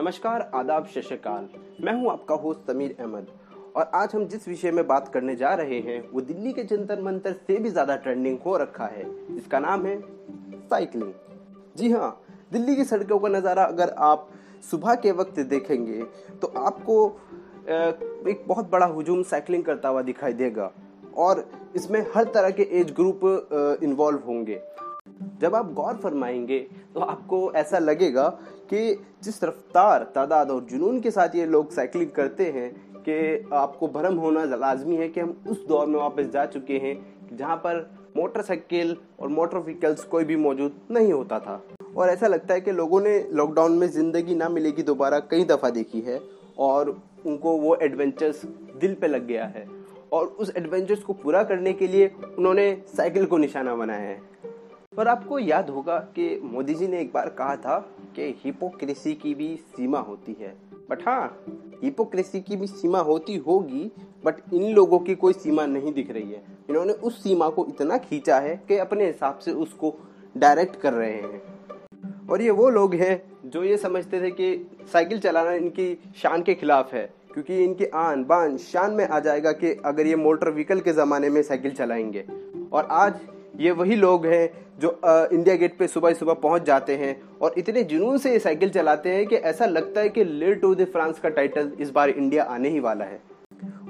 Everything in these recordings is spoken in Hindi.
नमस्कार, आदाब, शशकाल। मैं हूँ आपका होस्ट समीर अहमद। और आज हम जिस विषय में बात करने जा रहे हैं, वो दिल्ली के जंतर मंतर से भी ज़्यादा ट्रेंडिंग हो रखा है इसका नाम है साइकिलिंग जी हाँ दिल्ली की सड़कों का नज़ारा अगर आप सुबह के वक्त देखेंगे तो आपको एक बहुत बड़ा हुजूम साइकिलिंग करता हुआ दिखाई देगा। और इसमें हर तरह के एज ग्रुप इन्वॉल्व होंगे। जब आप गौर फरमाएँगे तो आपको ऐसा लगेगा कि जिस रफ्तार तादाद और जुनून के साथ ये लोग साइकिलिंग करते हैं कि आपको भरम होना लाजमी है कि हम उस दौर में वापस जा चुके हैं जहाँ पर मोटरसाइकिल और मोटर व्हीकल्स कोई भी मौजूद नहीं होता था। और ऐसा लगता है कि लोगों ने लॉकडाउन में ज़िंदगी ना मिलेगी दोबारा कई दफ़ा देखी है और उनको वो एडवेंचर्स दिल पे लग गया है। और उस एडवेंचर्स को पूरा करने के लिए उन्होंने साइकिल को निशाना बनाया है। पर आपको याद होगा कि मोदी जी ने एक बार कहा था कि हिपोक्रेसी की भी सीमा होती है। बट हाँ हिपोक्रेसी की भी सीमा होती होगी बट इन लोगों की कोई सीमा नहीं दिख रही है। इन्होंने उस सीमा को इतना खींचा है कि अपने हिसाब से उसको डायरेक्ट कर रहे हैं। और ये वो लोग हैं जो ये समझते थे कि साइकिल चलाना इनकी शान के खिलाफ है, क्योंकि इनकी आन बान शान में आ जाएगा कि अगर ये मोटर व्हीकल के ज़माने में साइकिल चलाएँगे। और आज ये वही लोग हैं जो इंडिया गेट पे सुबह सुबह पहुँच जाते हैं और इतने जुनून से ये साइकिल चलाते हैं कि ऐसा लगता है कि ले टू द फ्रांस का टाइटल इस बार इंडिया आने ही वाला है।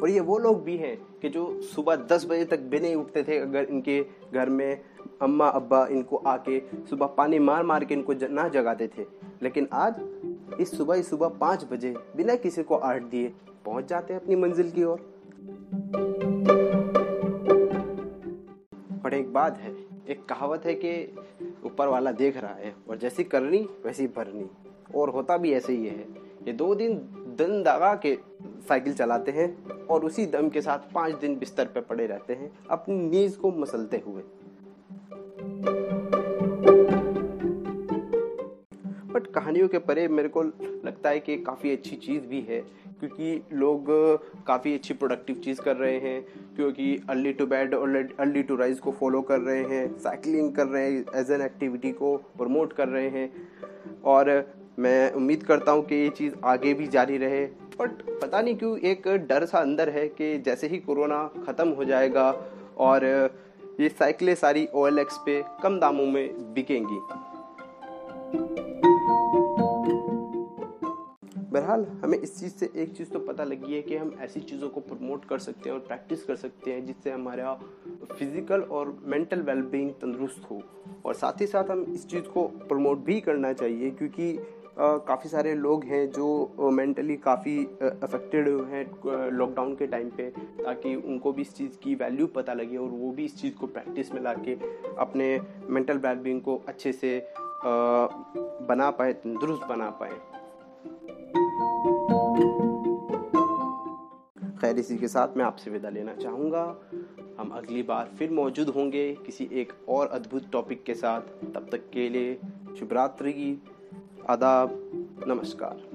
और ये वो लोग भी हैं कि जो सुबह दस बजे तक भी नहीं उठते थे अगर इनके घर में अम्मा, अब्बा इनको आके सुबह पानी मार मार के इनको ना जगाते थे। लेकिन आज इस सुबह ही सुबह पाँच बजे बिना किसी को आर्ट दिए पहुँच जाते हैं अपनी मंजिल की ओर। बात है, एक कहावत है कि ऊपर वाला देख रहा है और जैसी करनी, वैसी भरनी। और होता भी ऐसे ही है। ये दो दिन दन दगा के साइकिल चलाते हैं और उसी दम के साथ पाँच दिन बिस्तर पर पड़े रहते हैं, अपनी नीज को मसलते हुए। बट कहानियों के परे मेरे को लगता है कि काफ़ी अच्छी चीज़ भी है क्योंकि लोग काफ़ी अच्छी प्रोडक्टिव चीज़ कर रहे हैं, क्योंकि अर्ली टू बेड और अर्ली टू राइज को फॉलो कर रहे हैं साइकिलिंग कर रहे हैं एज एन एक्टिविटी को प्रमोट कर रहे हैं। और मैं उम्मीद करता हूँ कि ये चीज़ आगे भी जारी रहे। बट पता नहीं क्यों एक डर सा अंदर है कि जैसे ही कोरोना ख़त्म हो जाएगा और ये साइकिलें सारी OLX पे कम दामों में बिकेंगी। बहरहाल, हमें इस चीज़ से एक चीज़ तो पता लगी है कि हम ऐसी चीज़ों को प्रमोट कर सकते हैं और प्रैक्टिस कर सकते हैं जिससे हमारा फ़िज़िकल और मेंटल वेलबींग तंदुरुस्त हो। और साथ ही साथ हम इस चीज़ को प्रमोट भी करना चाहिए क्योंकि काफ़ी सारे लोग हैं जो मेंटली काफ़ी अफेक्टेड हुए हैं लॉकडाउन के टाइम पे ताकि उनको भी इस चीज़ की वैल्यू पता लगे और वो भी इस चीज़ को प्रैक्टिस में ला के अपने मेंटल वेलबींग को अच्छे से बना पाए, तंदुरुस्त बना पाए। खैर, इसी के साथ मैं आपसे विदा लेना चाहूँगा। हम अगली बार फिर मौजूद होंगे किसी एक और अद्भुत टॉपिक के साथ। तब तक के लिए शुभरात्रि की आदाब, नमस्कार।